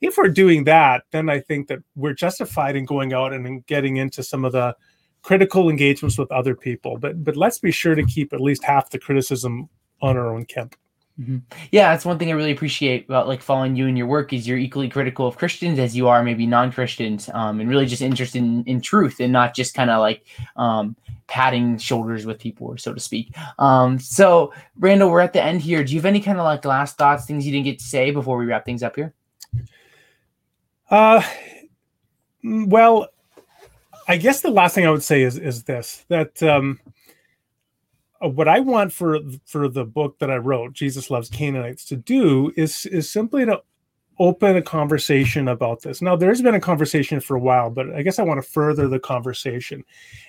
if we're doing that, then I think that we're justified in going out and in getting into some of the critical engagements with other people. But but let's be sure to keep at least half the criticism on our own camp. Mm-hmm. Yeah, that's one thing I really appreciate about like following you and your work is you're equally critical of Christians as you are maybe non-Christians, um, and really just interested in, in truth and not just kind of like um, patting shoulders with people, so to speak. Um, so, Randal, we're at the end here. Do you have any kind of like last thoughts, things you didn't get to say before we wrap things up here? Uh, well, I guess the last thing I would say is is this that um, uh, what I want for for the book that I wrote, Jesus Loves Canaanites, to do is is simply to open a conversation about this. Now, there's been a conversation for a while, but I guess I want to further the conversation.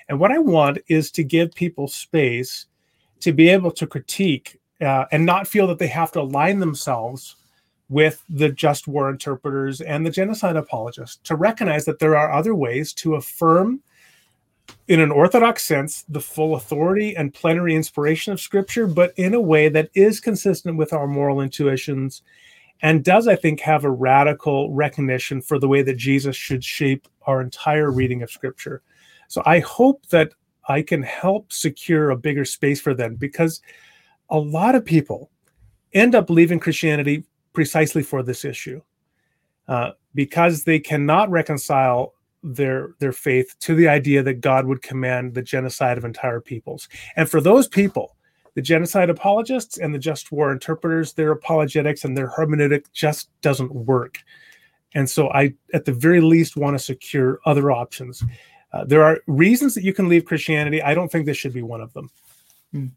And what I want is to give people space to be able to critique uh, and not feel that they have to align themselves with the just war interpreters and the genocide apologists to recognize that there are other ways to affirm in an orthodox sense, the full authority and plenary inspiration of Scripture, but in a way that is consistent with our moral intuitions and does, I think, have a radical recognition for the way that Jesus should shape our entire reading of Scripture. So I hope that I can help secure a bigger space for them because a lot of people end up leaving Christianity precisely for this issue. Uh, because they cannot reconcile their their faith to the idea that God would command the genocide of entire peoples. And for those people, the genocide apologists and the just war interpreters, their apologetics and their hermeneutic just doesn't work. And so I, at the very least, want to secure other options. Uh, there are reasons that you can leave Christianity. I don't think this should be one of them. Hmm.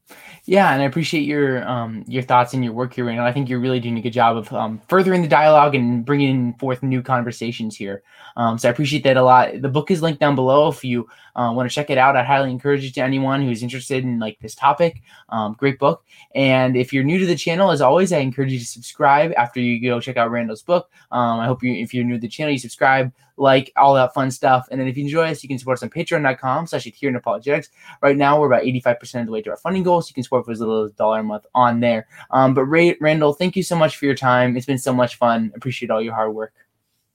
Yeah, and I appreciate your um, your thoughts and your work here, and I think you're really doing a good job of um, furthering the dialogue and bringing forth new conversations here. Um, so I appreciate that a lot. The book is linked down below if you uh, want to check it out. I highly encourage it to anyone who's interested in like this topic. Um, great book. And if you're new to the channel, as always, I encourage you to subscribe after you go check out Randal's book. Um, I hope you, if you're new to the channel, you subscribe, like all that fun stuff. And then if you enjoy us, you can support us on patreon.com slash adherent apologetics. Right now, we're about 85% of the way to our funding goal. So you can support for as little as a dollar a month on there. Um, but Ray, Randal, thank you so much for your time. It's been so much fun. Appreciate all your hard work.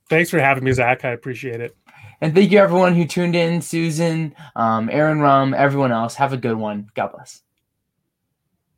Thanks for having me, Zach. I appreciate it. And thank you everyone who tuned in, Susan, um, Aaron Rum, everyone else. Have a good one. God bless.